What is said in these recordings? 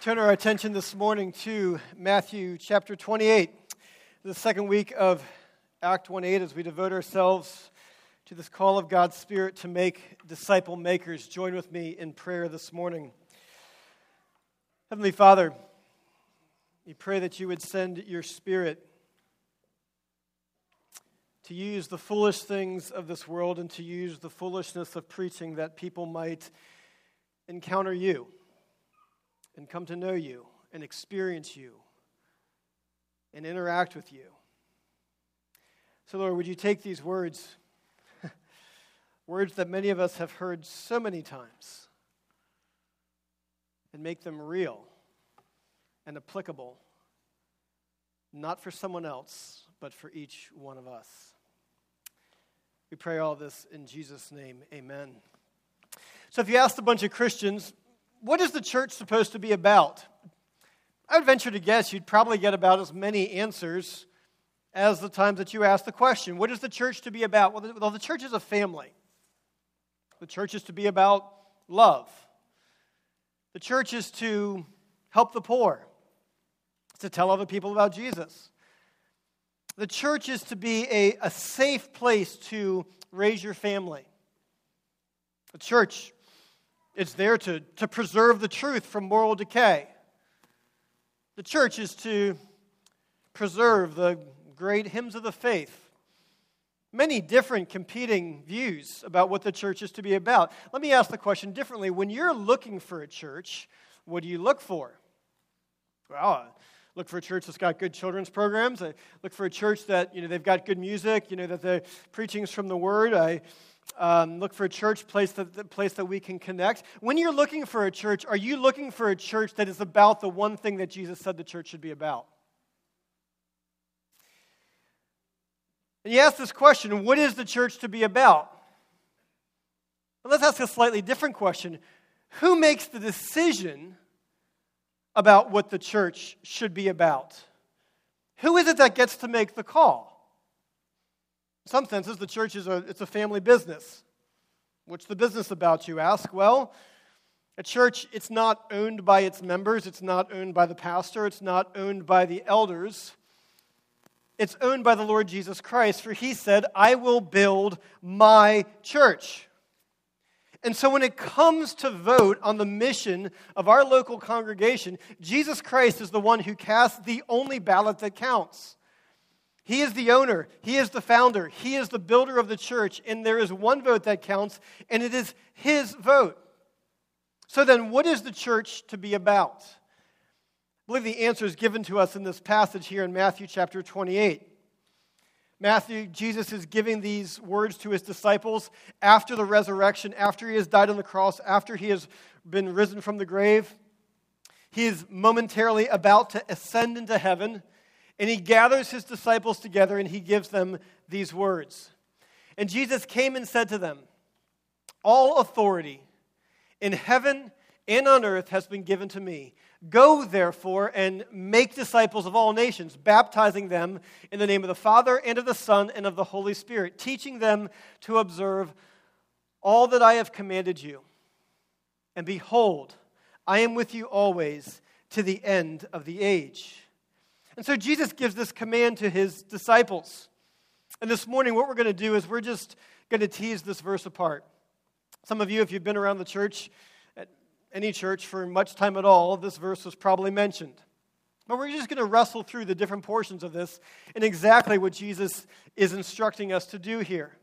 turn our attention this morning to Matthew chapter 28, the second week of Act 1 8, as we devote ourselves to this call of God's Spirit to make disciple makers. Join with me in prayer this morning. Heavenly Father, we pray that you would send your Spirit to use the foolish things of this world and to use the foolishness of preaching that people might encounter you and come to know you and experience you and interact with you. So, Lord, would you take these words, words that many of us have heard so many times, and make them real and applicable, not for someone else, but for each one of us. We pray all this in Jesus' name. Amen. So, if you asked a bunch of Christians, what is the church supposed to be about? I would venture to guess you'd probably get about as many answers as the times that you ask the question What is the church to be about? Well, the, well, the church is a family. The church is to be about love. The church is to help the poor, to tell other people about Jesus. The church is to be a, a safe place to raise your family. The church it's there to, to preserve the truth from moral decay. The church is to preserve the great hymns of the faith. Many different competing views about what the church is to be about. Let me ask the question differently. When you're looking for a church, what do you look for? Well, look for a church that's got good children's programs. I look for a church that, you know, they've got good music, you know, that the preaching's from the word. I um, look for a church place that, the place that we can connect. When you're looking for a church, are you looking for a church that is about the one thing that Jesus said the church should be about? And you ask this question what is the church to be about? Well, let's ask a slightly different question Who makes the decision about what the church should be about? Who is it that gets to make the call? Some senses, the church is a, it's a family business. What's the business about, you ask? Well, a church, it's not owned by its members, it's not owned by the pastor, it's not owned by the elders. It's owned by the Lord Jesus Christ, for he said, I will build my church. And so, when it comes to vote on the mission of our local congregation, Jesus Christ is the one who casts the only ballot that counts. He is the owner, He is the founder, He is the builder of the church, and there is one vote that counts, and it is His vote. So then, what is the church to be about? I believe the answer is given to us in this passage here in Matthew chapter 28. Matthew, Jesus is giving these words to his disciples after the resurrection, after he has died on the cross, after he has been risen from the grave. He is momentarily about to ascend into heaven. And he gathers his disciples together and he gives them these words. And Jesus came and said to them, All authority in heaven and on earth has been given to me. Go, therefore, and make disciples of all nations, baptizing them in the name of the Father and of the Son and of the Holy Spirit, teaching them to observe all that I have commanded you. And behold, I am with you always to the end of the age. And so Jesus gives this command to his disciples. And this morning, what we're going to do is we're just going to tease this verse apart. Some of you, if you've been around the church, at any church for much time at all, this verse was probably mentioned. But we're just going to wrestle through the different portions of this and exactly what Jesus is instructing us to do here.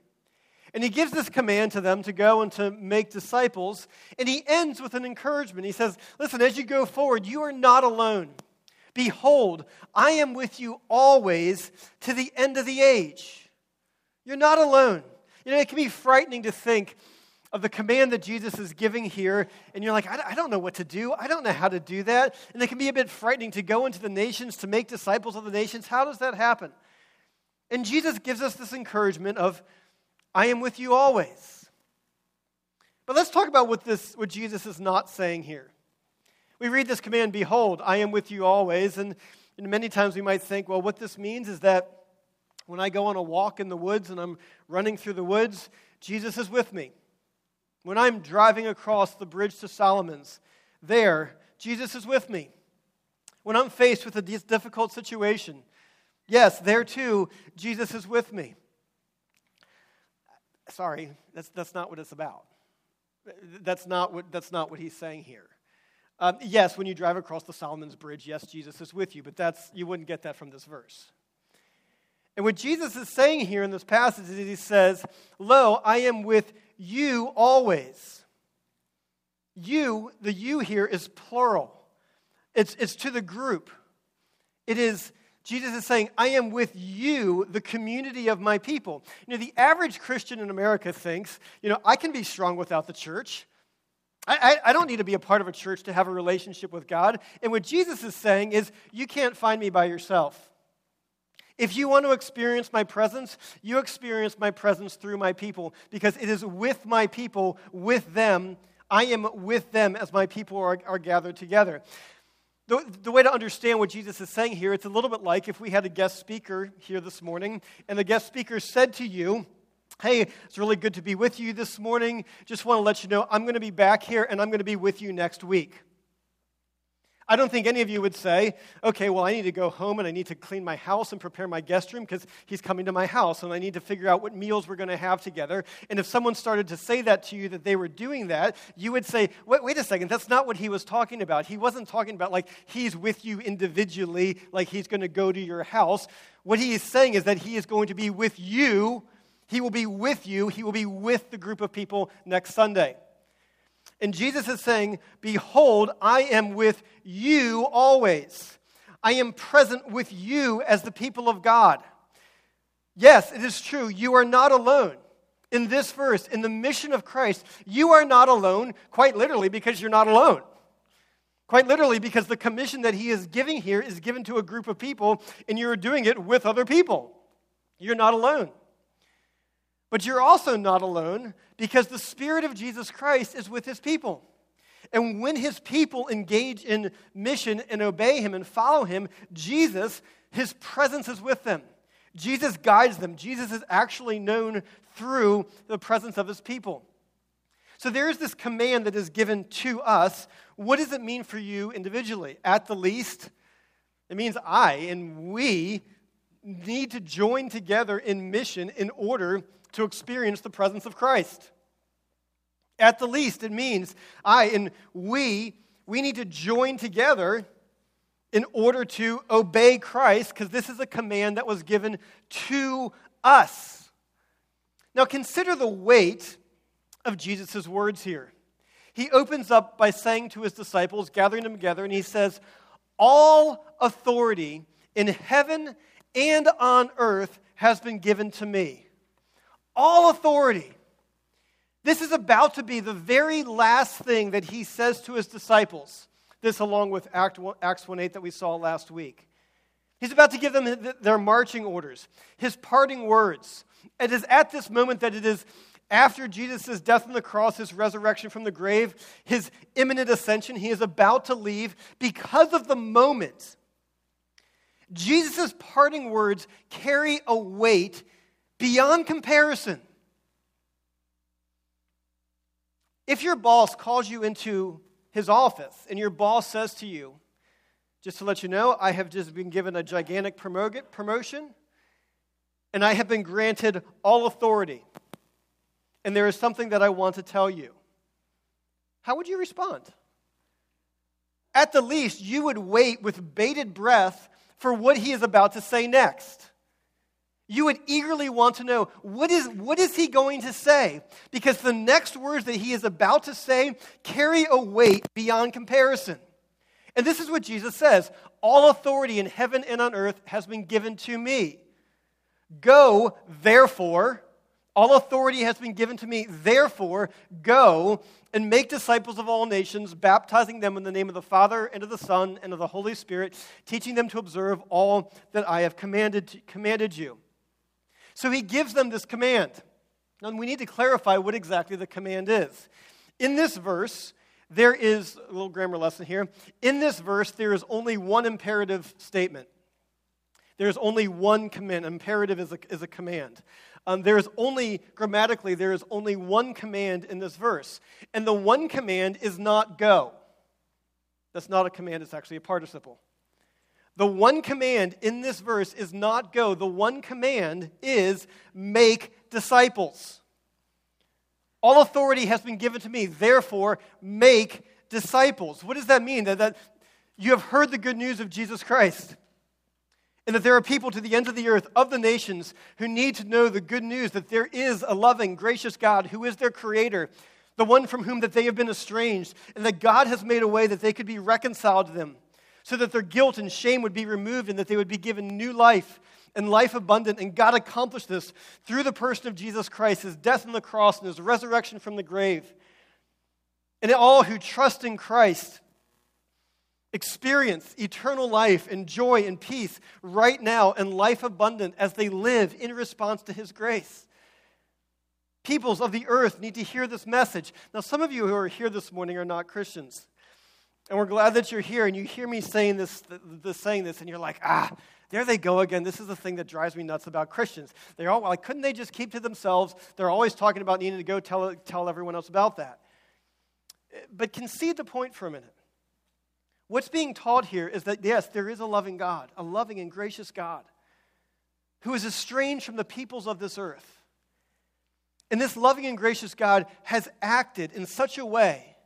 And he gives this command to them to go and to make disciples. And he ends with an encouragement. He says, Listen, as you go forward, you are not alone. Behold, I am with you always to the end of the age. You're not alone. You know, it can be frightening to think of the command that Jesus is giving here, and you're like, I don't know what to do. I don't know how to do that. And it can be a bit frightening to go into the nations to make disciples of the nations. How does that happen? And Jesus gives us this encouragement of, I am with you always. But let's talk about what, this, what Jesus is not saying here. We read this command, Behold, I am with you always. And, and many times we might think, well, what this means is that when I go on a walk in the woods and I'm running through the woods, Jesus is with me. When I'm driving across the bridge to Solomons, there, Jesus is with me. When I'm faced with a difficult situation, yes, there too, Jesus is with me. Sorry, that's, that's not what it's about. That's not what, that's not what he's saying here. Um, yes, when you drive across the Solomons Bridge, yes, Jesus is with you, but that's, you wouldn't get that from this verse. And what Jesus is saying here in this passage is he says, Lo, I am with you always. You, the you here is plural, it's, it's to the group. It is, Jesus is saying, I am with you, the community of my people. You know, the average Christian in America thinks, you know, I can be strong without the church. I, I, don't need to be a part of a church to have a relationship with God. And what Jesus is saying is, you can't find me by yourself. If you want to experience my presence, you experience my presence through my people because it is with my people, with them. I am with them as my people are, are gathered together. The, the, way to understand what Jesus is saying here, it's a little bit like if we had a guest speaker here this morning, and the guest speaker said to you, Hey, it's really good to be with you this morning. Just want to let you know I'm going to be back here and I'm going to be with you next week. I don't think any of you would say, okay, well, I need to go home and I need to clean my house and prepare my guest room because he's coming to my house and I need to figure out what meals we're going to have together. And if someone started to say that to you, that they were doing that, you would say, wait, wait a second, that's not what he was talking about. He wasn't talking about like he's with you individually, like he's going to go to your house. What he is saying is that he is going to be with you. He will be with you. He will be with the group of people next Sunday. And Jesus is saying, Behold, I am with you always. I am present with you as the people of God. Yes, it is true. You are not alone. In this verse, in the mission of Christ, you are not alone, quite literally, because you're not alone. Quite literally, because the commission that he is giving here is given to a group of people, and you're doing it with other people. You're not alone. But you're also not alone because the Spirit of Jesus Christ is with his people. And when his people engage in mission and obey him and follow him, Jesus, his presence is with them. Jesus guides them. Jesus is actually known through the presence of his people. So there is this command that is given to us. What does it mean for you individually? At the least, it means I and we need to join together in mission in order to experience the presence of Christ. At the least, it means I and we, we need to join together in order to obey Christ, because this is a command that was given to us. Now, consider the weight of Jesus' words here. He opens up by saying to his disciples, gathering them together, and he says, All authority in heaven and on earth has been given to me all authority. This is about to be the very last thing that he says to his disciples. This, along with Acts 1 8 that we saw last week. He's about to give them their marching orders, his parting words. It is at this moment that it is after Jesus' death on the cross, his resurrection from the grave, his imminent ascension, he is about to leave because of the moment. Jesus' parting words carry a weight beyond comparison. If your boss calls you into his office and your boss says to you, just to let you know, I have just been given a gigantic promotion and I have been granted all authority, and there is something that I want to tell you. How would you respond? At the least, you would wait with bated breath for what he is about to say next you would eagerly want to know what is, what is he going to say? Because the next words that he is about to say carry a weight beyond comparison. And this is what Jesus says All authority in heaven and on earth has been given to me. Go, therefore, all authority has been given to me. Therefore, go and make disciples of all nations, baptizing them in the name of the Father and of the Son and of the Holy Spirit, teaching them to observe all that I have commanded, commanded you. So he gives them this command. And we need to clarify what exactly the command is. In this verse, there is a little grammar lesson here. In this verse, there is only one imperative statement. There's only one command. Imperative is a, is a command. Um, there is only, grammatically, there is only one command in this verse. And the one command is not go. That's not a command, it's actually a participle. The one command in this verse is not go. The one command is make disciples. All authority has been given to me, therefore, make disciples. What does that mean? That, that you have heard the good news of Jesus Christ. And that there are people to the ends of the earth, of the nations, who need to know the good news that there is a loving, gracious God who is their creator, the one from whom that they have been estranged, and that God has made a way that they could be reconciled to them so that their guilt and shame would be removed and that they would be given new life and life abundant. And God accomplished this through the person of Jesus Christ, his death on the cross and his resurrection from the grave. And all who trust in Christ experience eternal life and joy and peace right now and life abundant as they live in response to his grace. Peoples of the earth need to hear this message. Now, some of you who are here this morning are not Christians. And we're glad that you're here and you hear me saying this, this, saying this, and you're like, ah, there they go again. This is the thing that drives me nuts about Christians. They're all like, couldn't they just keep to themselves? They're always talking about needing to go tell, tell everyone else about that. But concede the point for a minute. What's being taught here is that, yes, there is a loving God, a loving and gracious God, who is estranged from the peoples of this earth. And this loving and gracious God has acted in such a way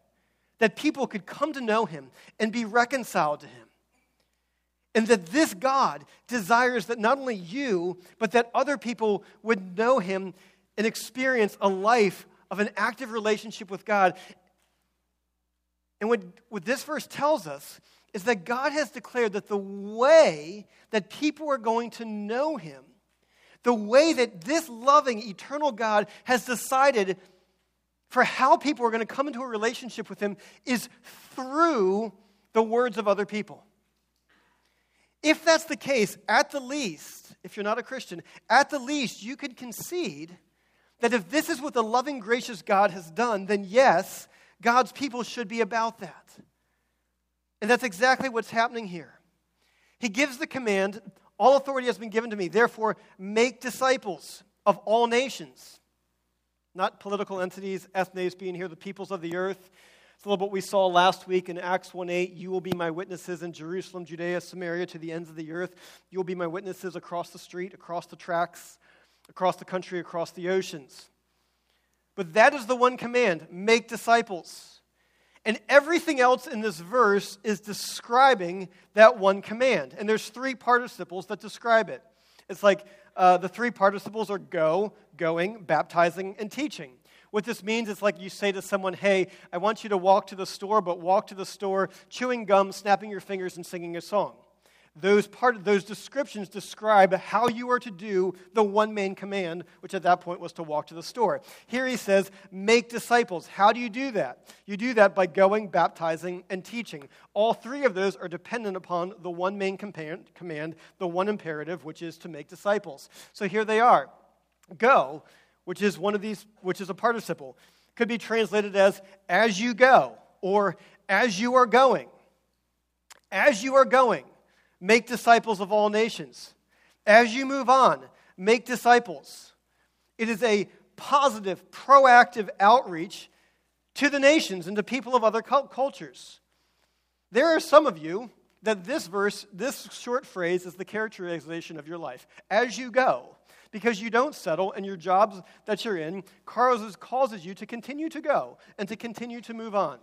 that people could come to know him and be reconciled to him. And that this God desires that not only you, but that other people would know him and experience a life of an active relationship with God. And what, what this verse tells us is that God has declared that the way that people are going to know him, the way that this loving, eternal God has decided for how people are going to come into a relationship with Him is through the words of other people. If that's the case, at the least, if you're not a Christian, at the least, you could concede that if this is what the loving, gracious God has done, then yes, God's people should be about that. And that's exactly what's happening here. He gives the command All authority has been given to me, therefore, make disciples of all nations not political entities, ethnes being here, the peoples of the earth. It's a little bit what we saw last week in Acts 1:8. You will be my witnesses in Jerusalem, Judea, Samaria, to the ends of the earth. You will be my witnesses across the street, across the tracks, across the country, across the oceans. But that is the one command make disciples. And everything else in this verse is describing that one command. And there's three participles that describe it. It's like uh, the three participles are go, going, baptizing, and teaching. What this means is like you say to someone, Hey, I want you to walk to the store, but walk to the store chewing gum, snapping your fingers, and singing a song. Those, part, those descriptions describe how you are to do the one main command, which at that point was to walk to the store. Here he says, make disciples. How do you do that? You do that by going, baptizing, and teaching. All three of those are dependent upon the one main command, the one imperative, which is to make disciples. So here they are. Go, which is one of these, which is a participle, could be translated as as you go or as you are going. As you are going make disciples of all nations. As you move on, make disciples. It is a positive, proactive outreach to the nations and to people of other cultures. There are some of you that this verse, this short phrase, is the characterization of your life. As you go, because you don't settle and your jobs that you're in causes, causes you to continue to go and to continue to move on.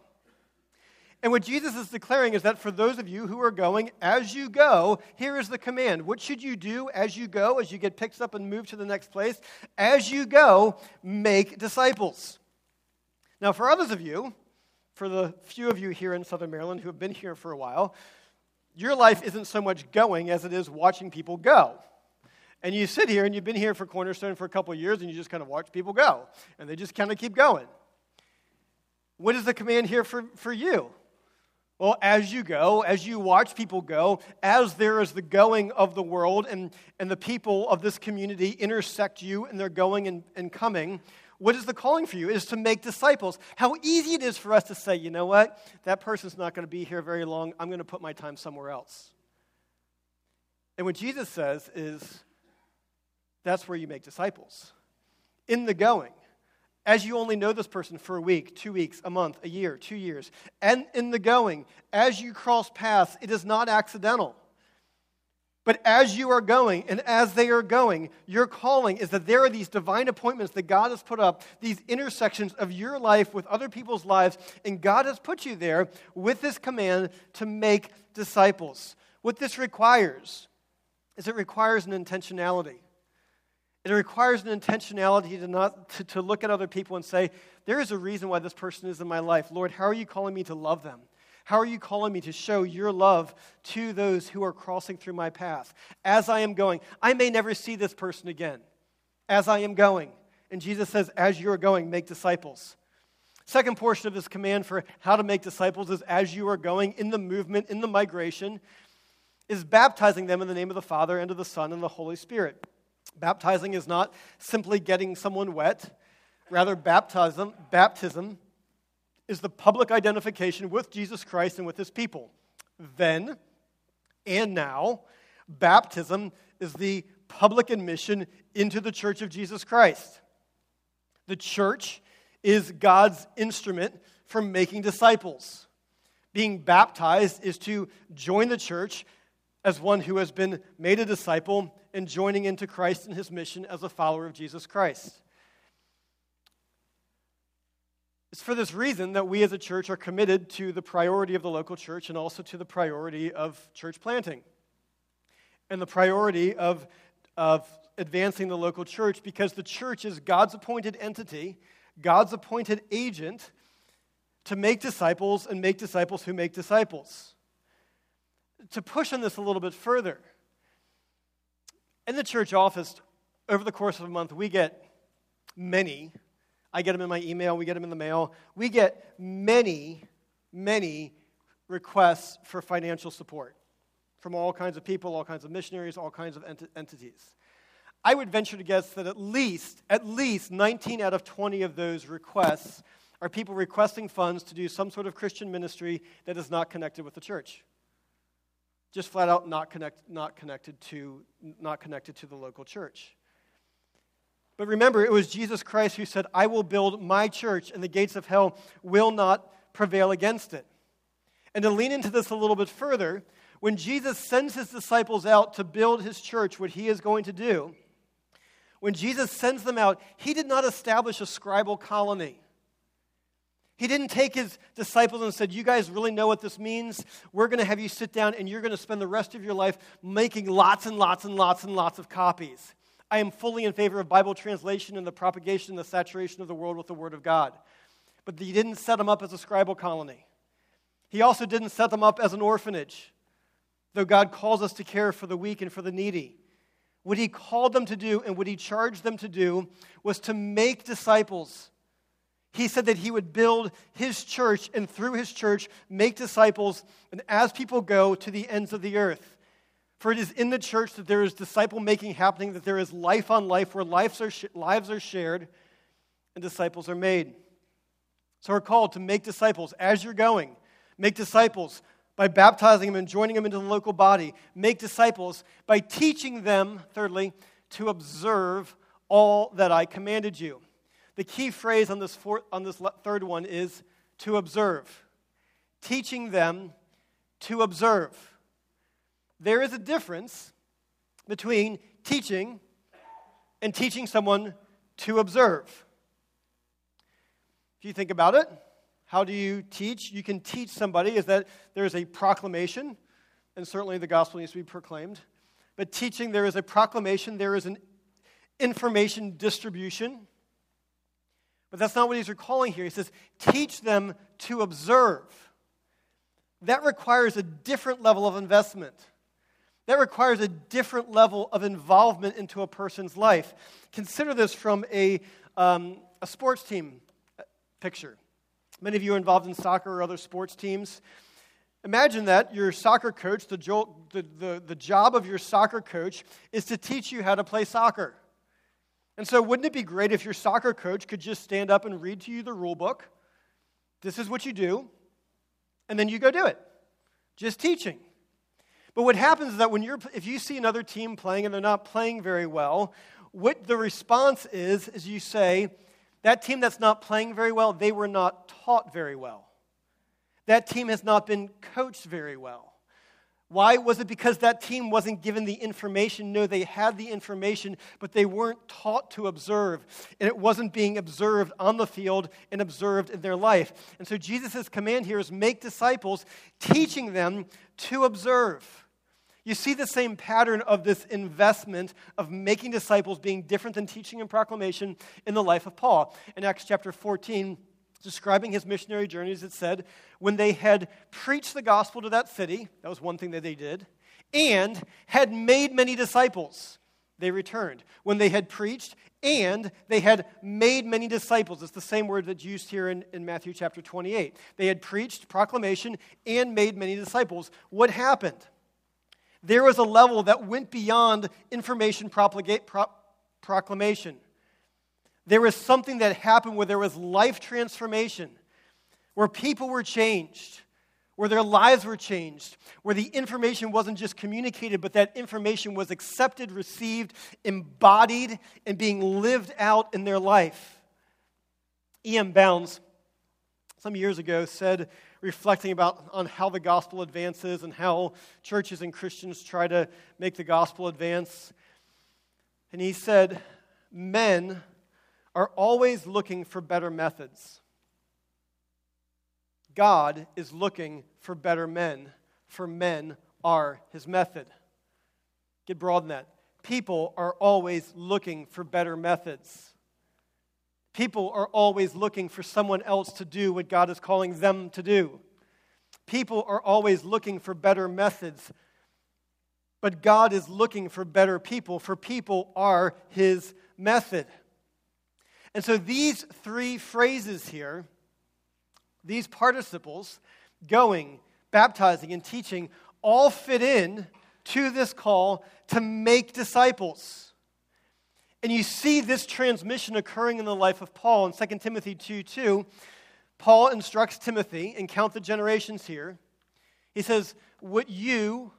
And what Jesus is declaring is that for those of you who are going, as you go, here is the command. What should you do as you go, as you get picked up and moved to the next place? As you go, make disciples. Now, for others of you, for the few of you here in Southern Maryland who have been here for a while, your life isn't so much going as it is watching people go. And you sit here and you've been here for Cornerstone for a couple years and you just kind of watch people go. And they just kind of keep going. What is the command here for, for you? Well, as you go, as you watch people go, as there is the going of the world and, and the people of this community intersect you and they're going and, and coming, what is the calling for you? It is to make disciples. How easy it is for us to say, you know what? That person's not going to be here very long. I'm going to put my time somewhere else. And what Jesus says is that's where you make disciples. In the going, as you only know this person for a week, two weeks, a month, a year, two years, and in the going, as you cross paths, it is not accidental. But as you are going and as they are going, your calling is that there are these divine appointments that God has put up, these intersections of your life with other people's lives, and God has put you there with this command to make disciples. What this requires is it requires an intentionality. It requires an intentionality to, not, to, to look at other people and say, there is a reason why this person is in my life. Lord, how are you calling me to love them? How are you calling me to show your love to those who are crossing through my path? As I am going, I may never see this person again. As I am going. And Jesus says, as you are going, make disciples. Second portion of this command for how to make disciples is as you are going in the movement, in the migration, is baptizing them in the name of the Father and of the Son and the Holy Spirit. Baptizing is not simply getting someone wet. Rather, baptism, baptism is the public identification with Jesus Christ and with his people. Then and now, baptism is the public admission into the church of Jesus Christ. The church is God's instrument for making disciples. Being baptized is to join the church as one who has been made a disciple and joining into Christ and his mission as a follower of Jesus Christ. It's for this reason that we as a church are committed to the priority of the local church and also to the priority of church planting and the priority of, of advancing the local church because the church is God's appointed entity, God's appointed agent to make disciples and make disciples who make disciples. To push on this a little bit further, in the church office, over the course of a month, we get many I get them in my email, we get them in the mail. We get many, many requests for financial support from all kinds of people, all kinds of missionaries, all kinds of ent- entities. I would venture to guess that at least, at least 19 out of 20 of those requests are people requesting funds to do some sort of Christian ministry that is not connected with the church. Just flat out not, connect, not, connected, to, not connected to the local church. But remember, it was Jesus Christ who said, I will build my church, and the gates of hell will not prevail against it. And to lean into this a little bit further, when Jesus sends his disciples out to build his church, what he is going to do, when Jesus sends them out, he did not establish a scribal colony. He didn't take his disciples and said, You guys really know what this means? We're going to have you sit down and you're going to spend the rest of your life making lots and lots and lots and lots of copies. I am fully in favor of Bible translation and the propagation and the saturation of the world with the Word of God. But he didn't set them up as a scribal colony. He also didn't set them up as an orphanage, though God calls us to care for the weak and for the needy. What he called them to do and what he charged them to do was to make disciples. He said that he would build his church and through his church make disciples, and as people go to the ends of the earth. For it is in the church that there is disciple making happening, that there is life on life where lives are, sh- lives are shared and disciples are made. So we're called to make disciples as you're going. Make disciples by baptizing them and joining them into the local body. Make disciples by teaching them, thirdly, to observe all that I commanded you. The key phrase on this, fourth, on this third one is to observe. Teaching them to observe there is a difference between teaching and teaching someone to observe. If you think about it, how do you teach? You can teach somebody is that there's a proclamation, and certainly the gospel needs to be proclaimed. But teaching, there is a proclamation, there is an information distribution. But that's not what he's recalling here. He says, teach them to observe. That requires a different level of investment. That requires a different level of involvement into a person's life. Consider this from a, um, a sports team picture. Many of you are involved in soccer or other sports teams. Imagine that your soccer coach, the, jo- the, the, the job of your soccer coach is to teach you how to play soccer. And so, wouldn't it be great if your soccer coach could just stand up and read to you the rule book? This is what you do, and then you go do it. Just teaching. But what happens is that when you're, if you see another team playing and they're not playing very well, what the response is, is you say, That team that's not playing very well, they were not taught very well. That team has not been coached very well. Why? Was it because that team wasn't given the information? No, they had the information, but they weren't taught to observe. And it wasn't being observed on the field and observed in their life. And so Jesus' command here is make disciples, teaching them to observe. You see the same pattern of this investment of making disciples being different than teaching and proclamation in the life of Paul. In Acts chapter 14, describing his missionary journeys, it said, when they had preached the gospel to that city, that was one thing that they did, and had made many disciples, they returned. When they had preached and they had made many disciples. It's the same word that's used here in, in Matthew chapter 28. They had preached proclamation and made many disciples. What happened? There was a level that went beyond information propagate, pro, proclamation. There was something that happened where there was life transformation, where people were changed, where their lives were changed, where the information wasn't just communicated, but that information was accepted, received, embodied, and being lived out in their life. E.M. Bounds, some years ago, said reflecting about on how the gospel advances and how churches and Christians try to make the gospel advance. And he said, Men are always looking for better methods. God is looking for better men, for men are his method. Get broad in that. People are always looking for better methods. People are always looking for someone else to do what God is calling them to do. People are always looking for better methods. But God is looking for better people, for people are his method. And so these three phrases here, these participles, going, baptizing, and teaching, all fit in to this call to make disciples. And you see this transmission occurring in the life of Paul in 2 Timothy 2 2. Paul instructs Timothy, and count the generations here. He says, What you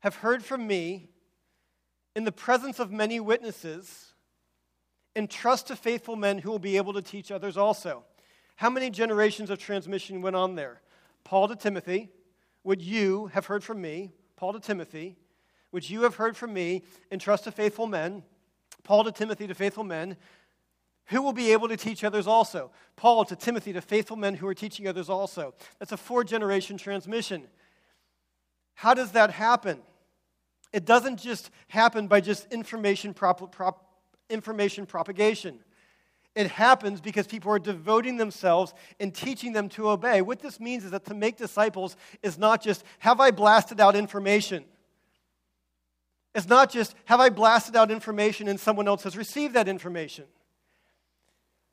have heard from me in the presence of many witnesses, entrust to faithful men who will be able to teach others also. How many generations of transmission went on there? Paul to Timothy, would you have heard from me, Paul to Timothy, which you have heard from me, entrust to faithful men. Paul to Timothy to faithful men who will be able to teach others also. Paul to Timothy to faithful men who are teaching others also. That's a four generation transmission. How does that happen? It doesn't just happen by just information, prop, prop, information propagation. It happens because people are devoting themselves and teaching them to obey. What this means is that to make disciples is not just, have I blasted out information? It's not just, have I blasted out information and someone else has received that information?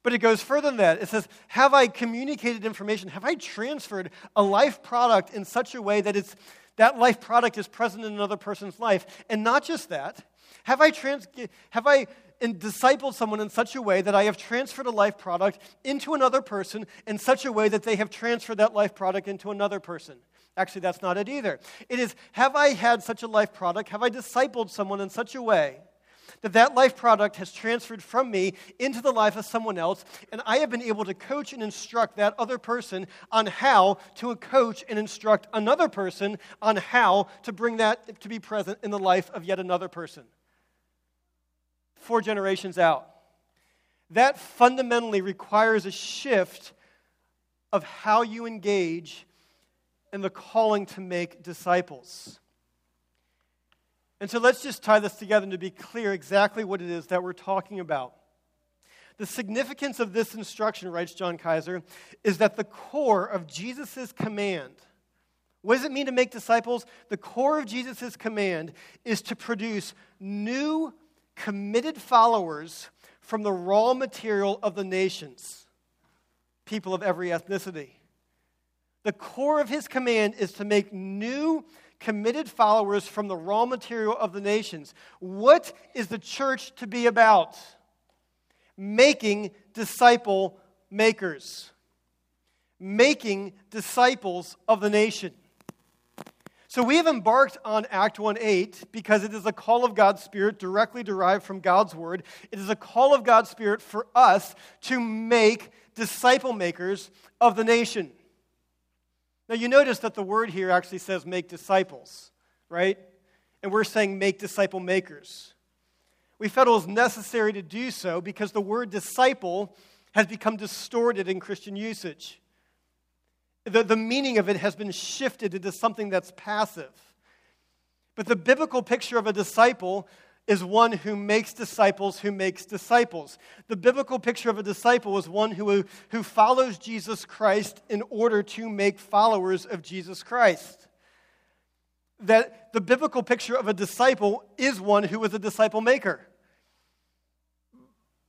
But it goes further than that. It says, have I communicated information? Have I transferred a life product in such a way that it's, that life product is present in another person's life? And not just that, have I, trans- have I discipled someone in such a way that I have transferred a life product into another person in such a way that they have transferred that life product into another person? Actually, that's not it either. It is, have I had such a life product? Have I discipled someone in such a way that that life product has transferred from me into the life of someone else, and I have been able to coach and instruct that other person on how to coach and instruct another person on how to bring that to be present in the life of yet another person? Four generations out. That fundamentally requires a shift of how you engage and the calling to make disciples. And so let's just tie this together to be clear exactly what it is that we're talking about. The significance of this instruction, writes John Kaiser, is that the core of Jesus' command, what does it mean to make disciples? The core of Jesus' command is to produce new, committed followers from the raw material of the nations, people of every ethnicity. The core of his command is to make new, committed followers from the raw material of the nations. What is the church to be about? Making disciple makers, making disciples of the nation. So we have embarked on Act 1 8 because it is a call of God's Spirit directly derived from God's Word. It is a call of God's Spirit for us to make disciple makers of the nation. Now, you notice that the word here actually says make disciples, right? And we're saying make disciple makers. We felt it was necessary to do so because the word disciple has become distorted in Christian usage. The, the meaning of it has been shifted into something that's passive. But the biblical picture of a disciple is one who makes disciples who makes disciples. The biblical picture of a disciple is one who, who follows Jesus Christ in order to make followers of Jesus Christ. That the biblical picture of a disciple is one who is a disciple maker.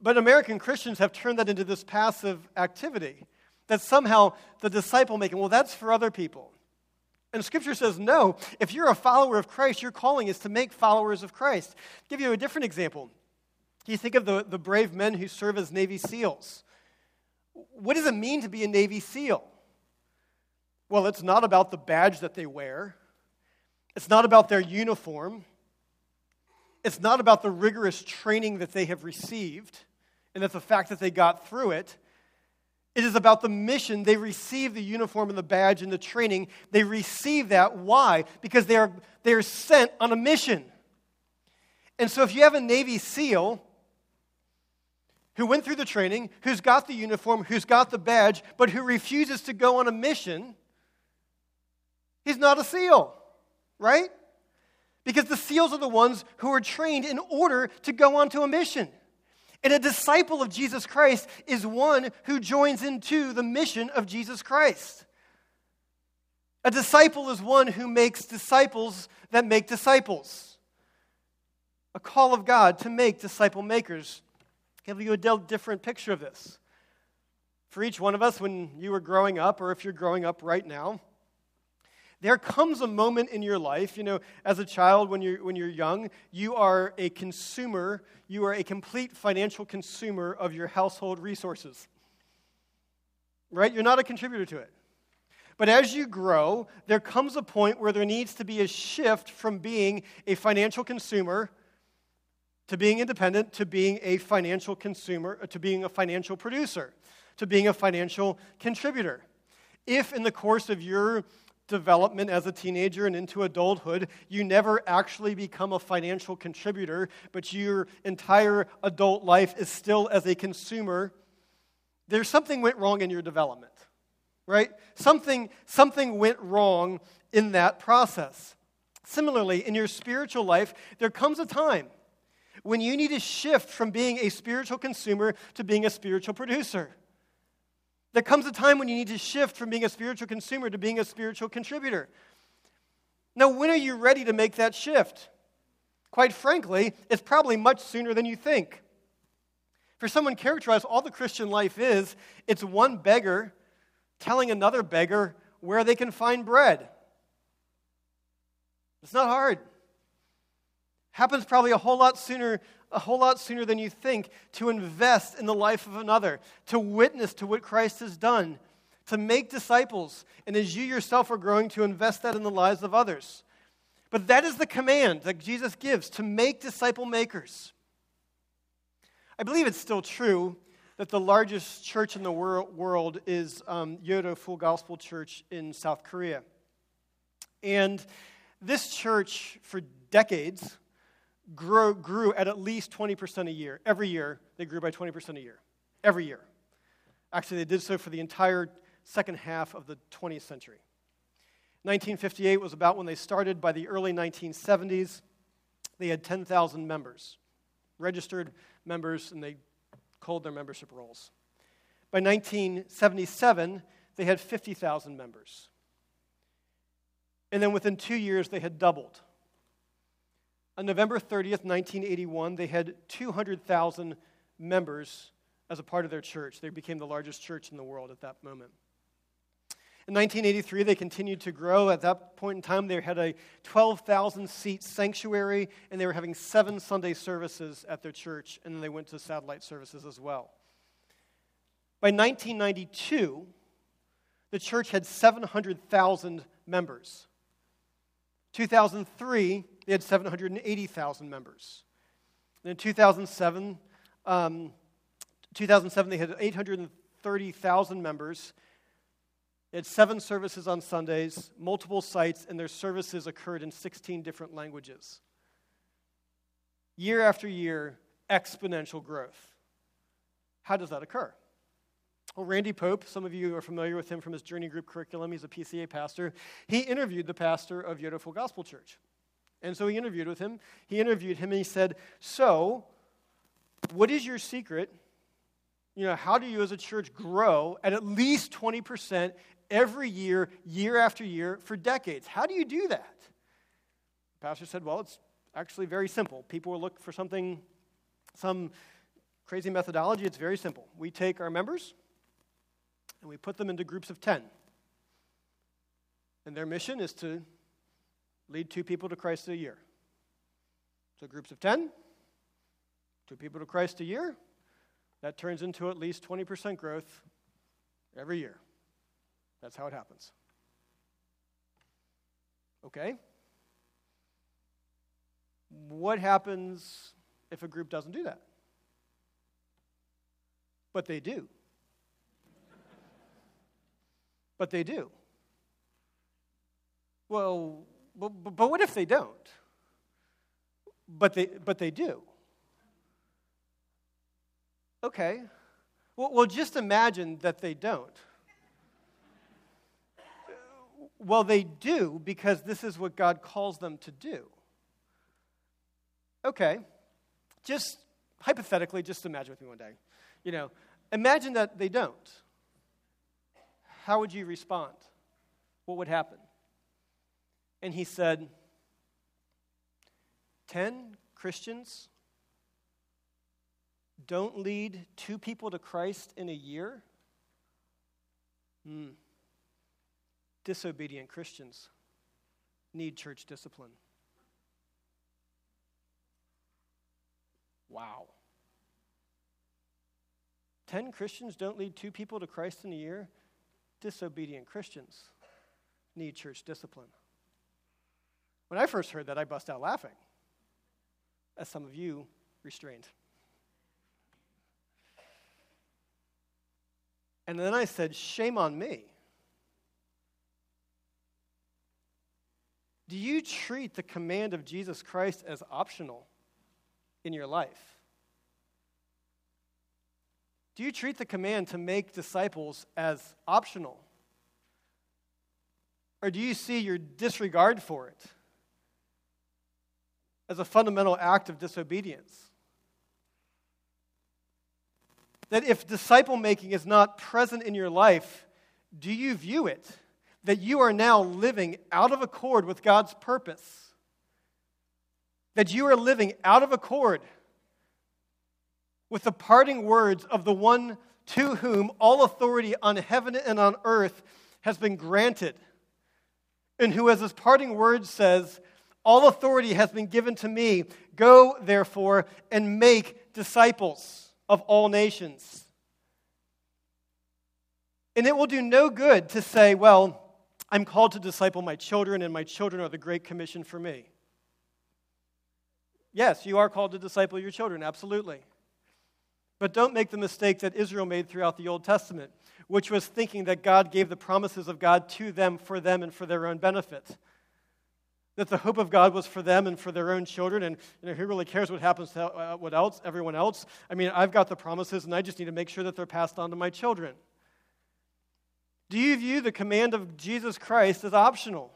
But American Christians have turned that into this passive activity. That somehow the disciple making, well, that's for other people. And Scripture says, no, if you're a follower of Christ, your calling is to make followers of Christ. I'll give you a different example. You think of the, the brave men who serve as Navy SEALs. What does it mean to be a Navy SEAL? Well, it's not about the badge that they wear, it's not about their uniform, it's not about the rigorous training that they have received, and that the fact that they got through it. It is about the mission. They receive the uniform and the badge and the training. They receive that. Why? Because they are, they are sent on a mission. And so if you have a Navy SEAL who went through the training, who's got the uniform, who's got the badge, but who refuses to go on a mission, he's not a SEAL, right? Because the SEALs are the ones who are trained in order to go onto a mission. And a disciple of Jesus Christ is one who joins into the mission of Jesus Christ. A disciple is one who makes disciples that make disciples. A call of God to make disciple makers. Give you a different picture of this. For each one of us, when you were growing up, or if you're growing up right now, there comes a moment in your life, you know, as a child, when you're, when you're young, you are a consumer, you are a complete financial consumer of your household resources. Right? You're not a contributor to it. But as you grow, there comes a point where there needs to be a shift from being a financial consumer to being independent to being a financial consumer, uh, to being a financial producer, to being a financial contributor. If in the course of your development as a teenager and into adulthood, you never actually become a financial contributor, but your entire adult life is still as a consumer, there's something went wrong in your development, right? Something, something went wrong in that process. Similarly, in your spiritual life, there comes a time when you need to shift from being a spiritual consumer to being a spiritual producer. There comes a time when you need to shift from being a spiritual consumer to being a spiritual contributor. Now, when are you ready to make that shift? Quite frankly, it's probably much sooner than you think. For someone characterized, all the Christian life is it's one beggar telling another beggar where they can find bread. It's not hard. Happens probably a whole lot sooner a whole lot sooner than you think to invest in the life of another, to witness to what Christ has done, to make disciples, and as you yourself are growing, to invest that in the lives of others. But that is the command that Jesus gives to make disciple makers. I believe it's still true that the largest church in the world is um, Yoido Full Gospel Church in South Korea. And this church, for decades, grew, grew at at least 20% a year. Every year, they grew by 20% a year. Every year. Actually, they did so for the entire second half of the 20th century. 1958 was about when they started. By the early 1970s, they had 10,000 members, registered members, and they called their membership rolls. By 1977, they had 50,000 members. And then within two years, they had doubled. On November 30th, 1981, they had 200,000 members as a part of their church. They became the largest church in the world at that moment. In 1983, they continued to grow. At that point in time, they had a 12,000 seat sanctuary, and they were having seven Sunday services at their church, and then they went to satellite services as well. By 1992, the church had 700,000 members. 2003, they had 780,000 members. And in 2007, um, 2007, they had 830,000 members. They had seven services on Sundays, multiple sites, and their services occurred in 16 different languages. Year after year, exponential growth. How does that occur? Well, Randy Pope, some of you are familiar with him from his Journey Group curriculum. He's a PCA pastor. He interviewed the pastor of Yoido Full Gospel Church. And so he interviewed with him. He interviewed him and he said, So, what is your secret? You know, how do you as a church grow at at least 20% every year, year after year, for decades? How do you do that? The pastor said, Well, it's actually very simple. People will look for something, some crazy methodology. It's very simple. We take our members, and we put them into groups of 10. And their mission is to lead two people to Christ a year. So, groups of 10, two people to Christ a year, that turns into at least 20% growth every year. That's how it happens. Okay? What happens if a group doesn't do that? But they do. but they do. Well, but, but what if they don't? But they, but they do. Okay. Well, well, just imagine that they don't. Well, they do because this is what God calls them to do. Okay. Just hypothetically, just imagine with me one day. You know, imagine that they don't how would you respond? What would happen? And he said, 10 Christians don't lead two people to Christ in a year? Hmm. Disobedient Christians need church discipline. Wow. 10 Christians don't lead two people to Christ in a year? disobedient Christians need church discipline. When I first heard that, I bust out laughing, as some of you restrained. And then I said, Shame on me. Do you treat the command of Jesus Christ as optional in your life? Do you treat the command to make disciples as optional? Or do you see your disregard for it as a fundamental act of disobedience? That if disciple making is not present in your life, do you view it that you are now living out of accord with God's purpose? That you are living out of accord with the parting words of the one to whom all authority on heaven and on earth has been granted, and who, as his parting words says, All authority has been given to me. Go, therefore, and make disciples of all nations. And it will do no good to say, Well, I'm called to disciple my children, and my children are the Great Commission for me. Yes, you are called to disciple your children, absolutely. But don't make the mistake that Israel made throughout the Old Testament, which was thinking that God gave the promises of God to them for them and for their own benefit. That the hope of God was for them and for their own children, and you know, who really cares what happens to uh, what else, everyone else? I mean, I've got the promises, and I just need to make sure that they're passed on to my children. Do you view the command of Jesus Christ as optional?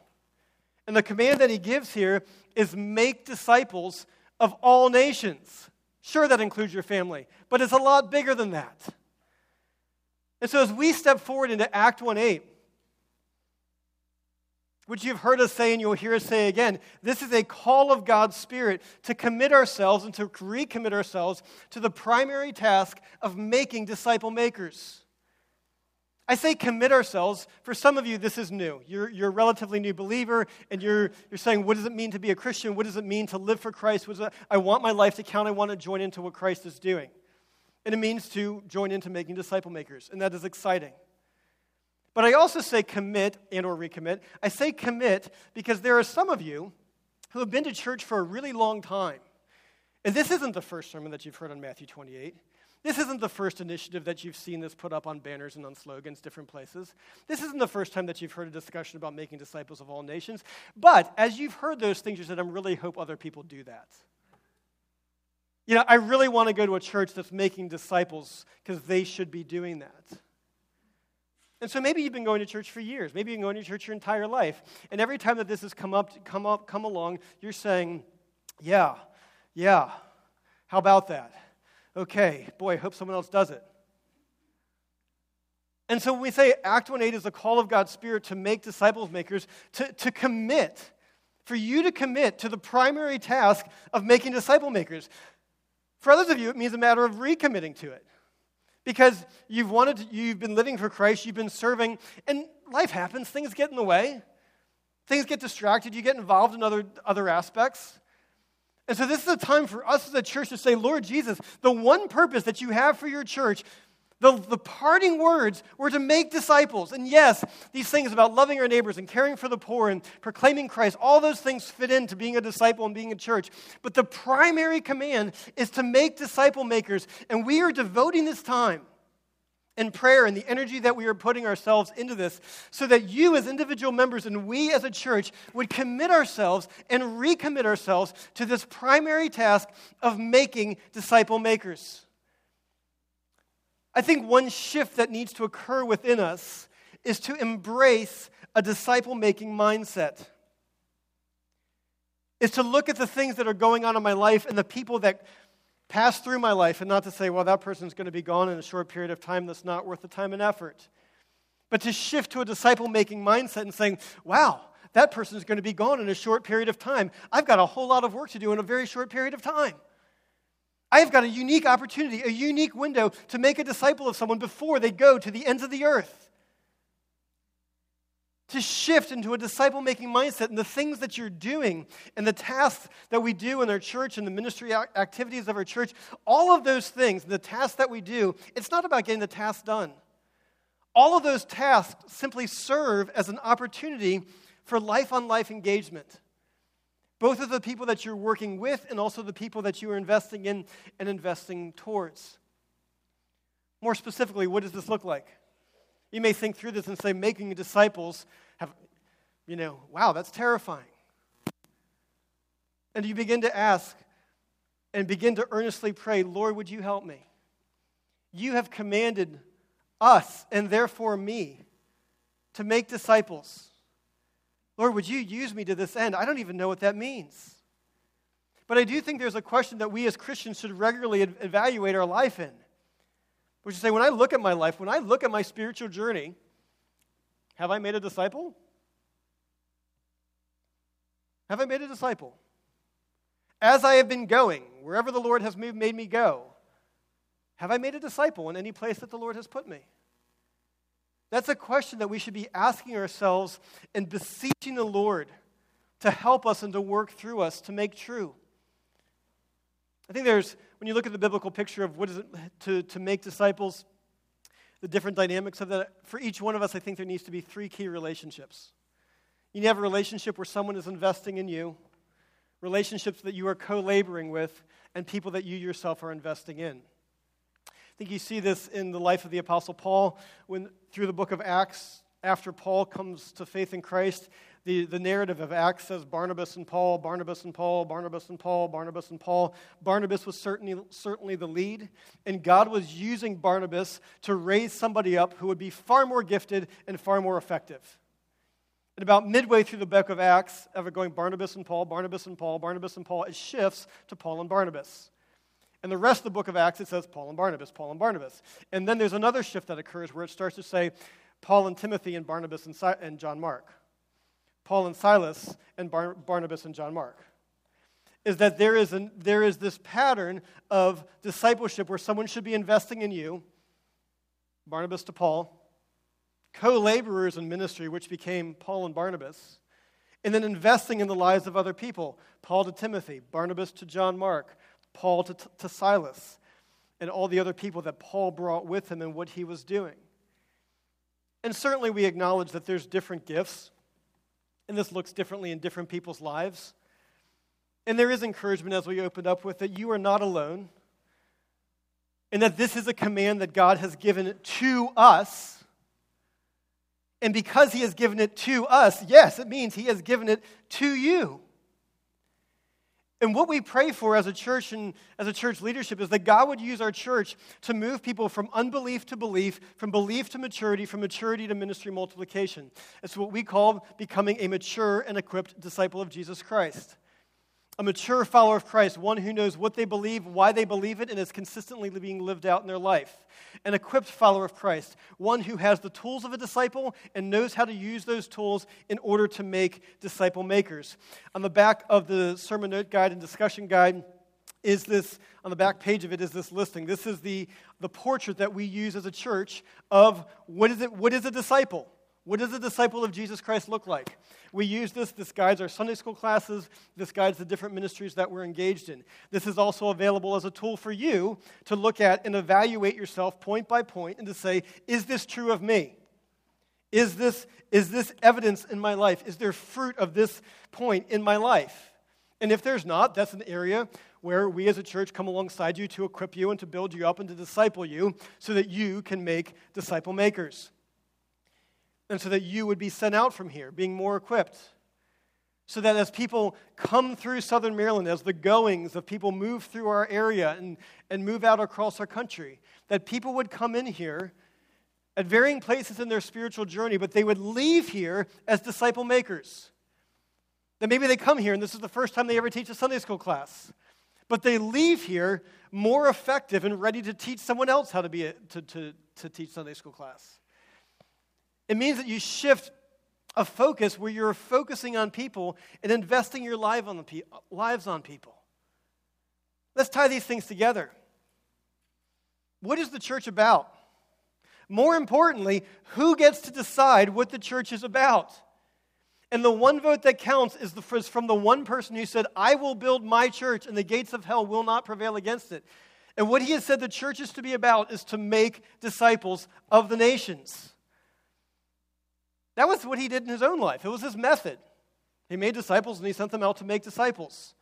And the command that he gives here is make disciples of all nations. Sure, that includes your family, but it's a lot bigger than that. And so, as we step forward into Act 1 8, which you've heard us say and you'll hear us say again, this is a call of God's Spirit to commit ourselves and to recommit ourselves to the primary task of making disciple makers. I say commit ourselves. For some of you, this is new. You're, you're a relatively new believer, and you're, you're saying, What does it mean to be a Christian? What does it mean to live for Christ? I want my life to count. I want to join into what Christ is doing. And it means to join into making disciple makers, and that is exciting. But I also say commit and or recommit. I say commit because there are some of you who have been to church for a really long time. And this isn't the first sermon that you've heard on Matthew 28. This isn't the first initiative that you've seen this put up on banners and on slogans, different places. This isn't the first time that you've heard a discussion about making disciples of all nations. But as you've heard those things, you said, I really hope other people do that. You know, I really want to go to a church that's making disciples because they should be doing that. And so maybe you've been going to church for years. Maybe you've been going to church your entire life. And every time that this has come up, come up, come along, you're saying, Yeah, yeah, how about that? Okay, boy, I hope someone else does it. And so when we say Act 1 8 is the call of God's Spirit to make disciples makers, to, to commit, for you to commit to the primary task of making disciple makers. For others of you, it means a matter of recommitting to it. Because you've wanted to, you've been living for Christ, you've been serving, and life happens, things get in the way. Things get distracted, you get involved in other, other aspects. And so, this is a time for us as a church to say, Lord Jesus, the one purpose that you have for your church, the, the parting words were to make disciples. And yes, these things about loving our neighbors and caring for the poor and proclaiming Christ, all those things fit into being a disciple and being a church. But the primary command is to make disciple makers. And we are devoting this time and prayer and the energy that we are putting ourselves into this so that you, as individual members, and we as a church would commit ourselves and recommit ourselves to this primary task of making disciple makers. I think one shift that needs to occur within us is to embrace a disciple making mindset. Is to look at the things that are going on in my life and the people that pass through my life and not to say, well, that person's going to be gone in a short period of time that's not worth the time and effort. But to shift to a disciple making mindset and saying, wow, that person's going to be gone in a short period of time. I've got a whole lot of work to do in a very short period of time. I've got a unique opportunity, a unique window to make a disciple of someone before they go to the ends of the earth to shift into a disciple making mindset and the things that you're doing and the tasks that we do in our church and the ministry activities of our church, all of those things, the tasks that we do, it's not about getting the task done. All of those tasks simply serve as an opportunity for life on life engagement. Both of the people that you're working with and also the people that you are investing in and investing towards. More specifically, what does this look like? You may think through this and say, making disciples have, you know, wow, that's terrifying. And you begin to ask and begin to earnestly pray, Lord, would you help me? You have commanded us and therefore me to make disciples. Lord, would you use me to this end? I don't even know what that means. But I do think there's a question that we as Christians should regularly evaluate our life in. Which is say, when I look at my life, when I look at my spiritual journey, have I made a disciple? Have I made a disciple? As I have been going, wherever the Lord has made me go, have I made a disciple in any place that the Lord has put me? That's a question that we should be asking ourselves and beseeching the Lord to help us and to work through us to make true. I think there's, when you look at the biblical picture of what is it to, to make disciples, the different dynamics of that, for each one of us, I think there needs to be three key relationships. You need to have a relationship where someone is investing in you, relationships that you are co laboring with, and people that you yourself are investing in. I think you see this in the life of the Apostle Paul when, through the book of Acts, after Paul comes to faith in Christ, the, the narrative of Acts says Barnabas and Paul, Barnabas and Paul, Barnabas and Paul, Barnabas and Paul. Barnabas was certainly, certainly the lead, and God was using Barnabas to raise somebody up who would be far more gifted and far more effective. And about midway through the book of Acts, ever going Barnabas and Paul, Barnabas and Paul, Barnabas and Paul, it shifts to Paul and Barnabas. And the rest of the book of Acts, it says Paul and Barnabas, Paul and Barnabas. And then there's another shift that occurs where it starts to say Paul and Timothy and Barnabas and, si- and John Mark. Paul and Silas and Bar- Barnabas and John Mark. Is that there is, an, there is this pattern of discipleship where someone should be investing in you, Barnabas to Paul, co laborers in ministry, which became Paul and Barnabas, and then investing in the lives of other people, Paul to Timothy, Barnabas to John Mark, Paul to, to Silas, and all the other people that Paul brought with him and what he was doing. And certainly we acknowledge that there's different gifts, and this looks differently in different people's lives. And there is encouragement as we opened up with that you are not alone, and that this is a command that God has given to us. And because He has given it to us, yes, it means He has given it to you. And what we pray for as a church and as a church leadership is that God would use our church to move people from unbelief to belief, from belief to maturity, from maturity to ministry multiplication. It's what we call becoming a mature and equipped disciple of Jesus Christ a mature follower of Christ, one who knows what they believe, why they believe it, and is consistently being lived out in their life. An equipped follower of Christ, one who has the tools of a disciple and knows how to use those tools in order to make disciple makers. On the back of the sermon note guide and discussion guide, is this on the back page of it is this listing this is the, the portrait that we use as a church of what is it what is a disciple what does a disciple of Jesus Christ look like? We use this. This guides our Sunday school classes. This guides the different ministries that we're engaged in. This is also available as a tool for you to look at and evaluate yourself point by point and to say, is this true of me? Is this, is this evidence in my life? Is there fruit of this point in my life? And if there's not, that's an area where we as a church come alongside you to equip you and to build you up and to disciple you so that you can make disciple makers and so that you would be sent out from here, being more equipped. So that as people come through southern Maryland, as the goings of people move through our area and, and move out across our country, that people would come in here at varying places in their spiritual journey, but they would leave here as disciple makers. That maybe they come here and this is the first time they ever teach a Sunday school class, but they leave here more effective and ready to teach someone else how to, be a, to, to, to teach Sunday school class. It means that you shift a focus where you're focusing on people and investing your life on pe- lives on people. Let's tie these things together. What is the church about? More importantly, who gets to decide what the church is about? And the one vote that counts is, the, is from the one person who said, I will build my church and the gates of hell will not prevail against it. And what he has said the church is to be about is to make disciples of the nations. That was what he did in his own life. It was his method. He made disciples and he sent them out to make disciples.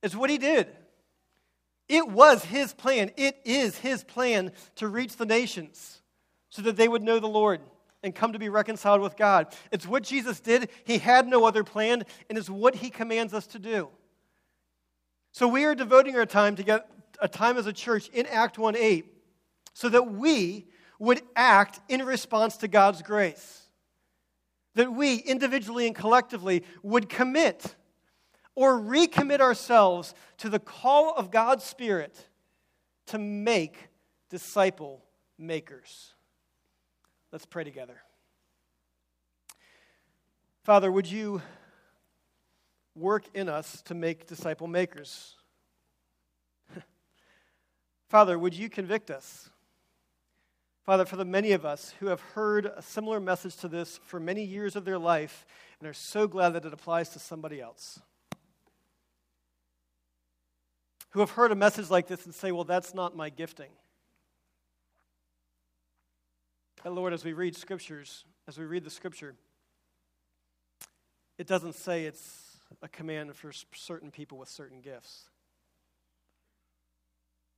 It's what he did. It was his plan. It is his plan to reach the nations so that they would know the Lord and come to be reconciled with God. It's what Jesus did. He had no other plan, and it's what he commands us to do. So we are devoting our time to get a time as a church in Act 1 8 so that we would act in response to God's grace that we individually and collectively would commit or recommit ourselves to the call of God's Spirit to make disciple makers. Let's pray together. Father, would you work in us to make disciple makers? Father, would you convict us? Father, for the many of us who have heard a similar message to this for many years of their life and are so glad that it applies to somebody else, who have heard a message like this and say, Well, that's not my gifting. And Lord, as we read scriptures, as we read the scripture, it doesn't say it's a command for certain people with certain gifts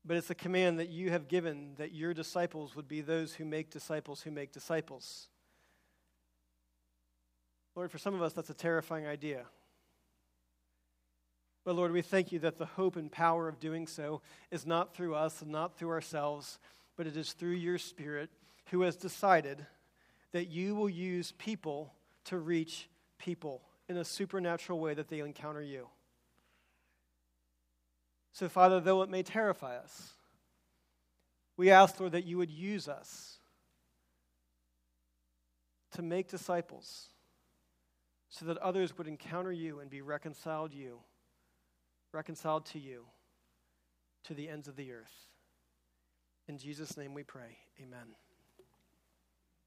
but it's a command that you have given that your disciples would be those who make disciples who make disciples. Lord, for some of us, that's a terrifying idea. But Lord, we thank you that the hope and power of doing so is not through us and not through ourselves, but it is through your Spirit who has decided that you will use people to reach people in a supernatural way that they encounter you. So, Father, though it may terrify us, we ask, Lord, that you would use us to make disciples so that others would encounter you and be reconciled you, reconciled to you, to the ends of the earth. In Jesus' name we pray. Amen.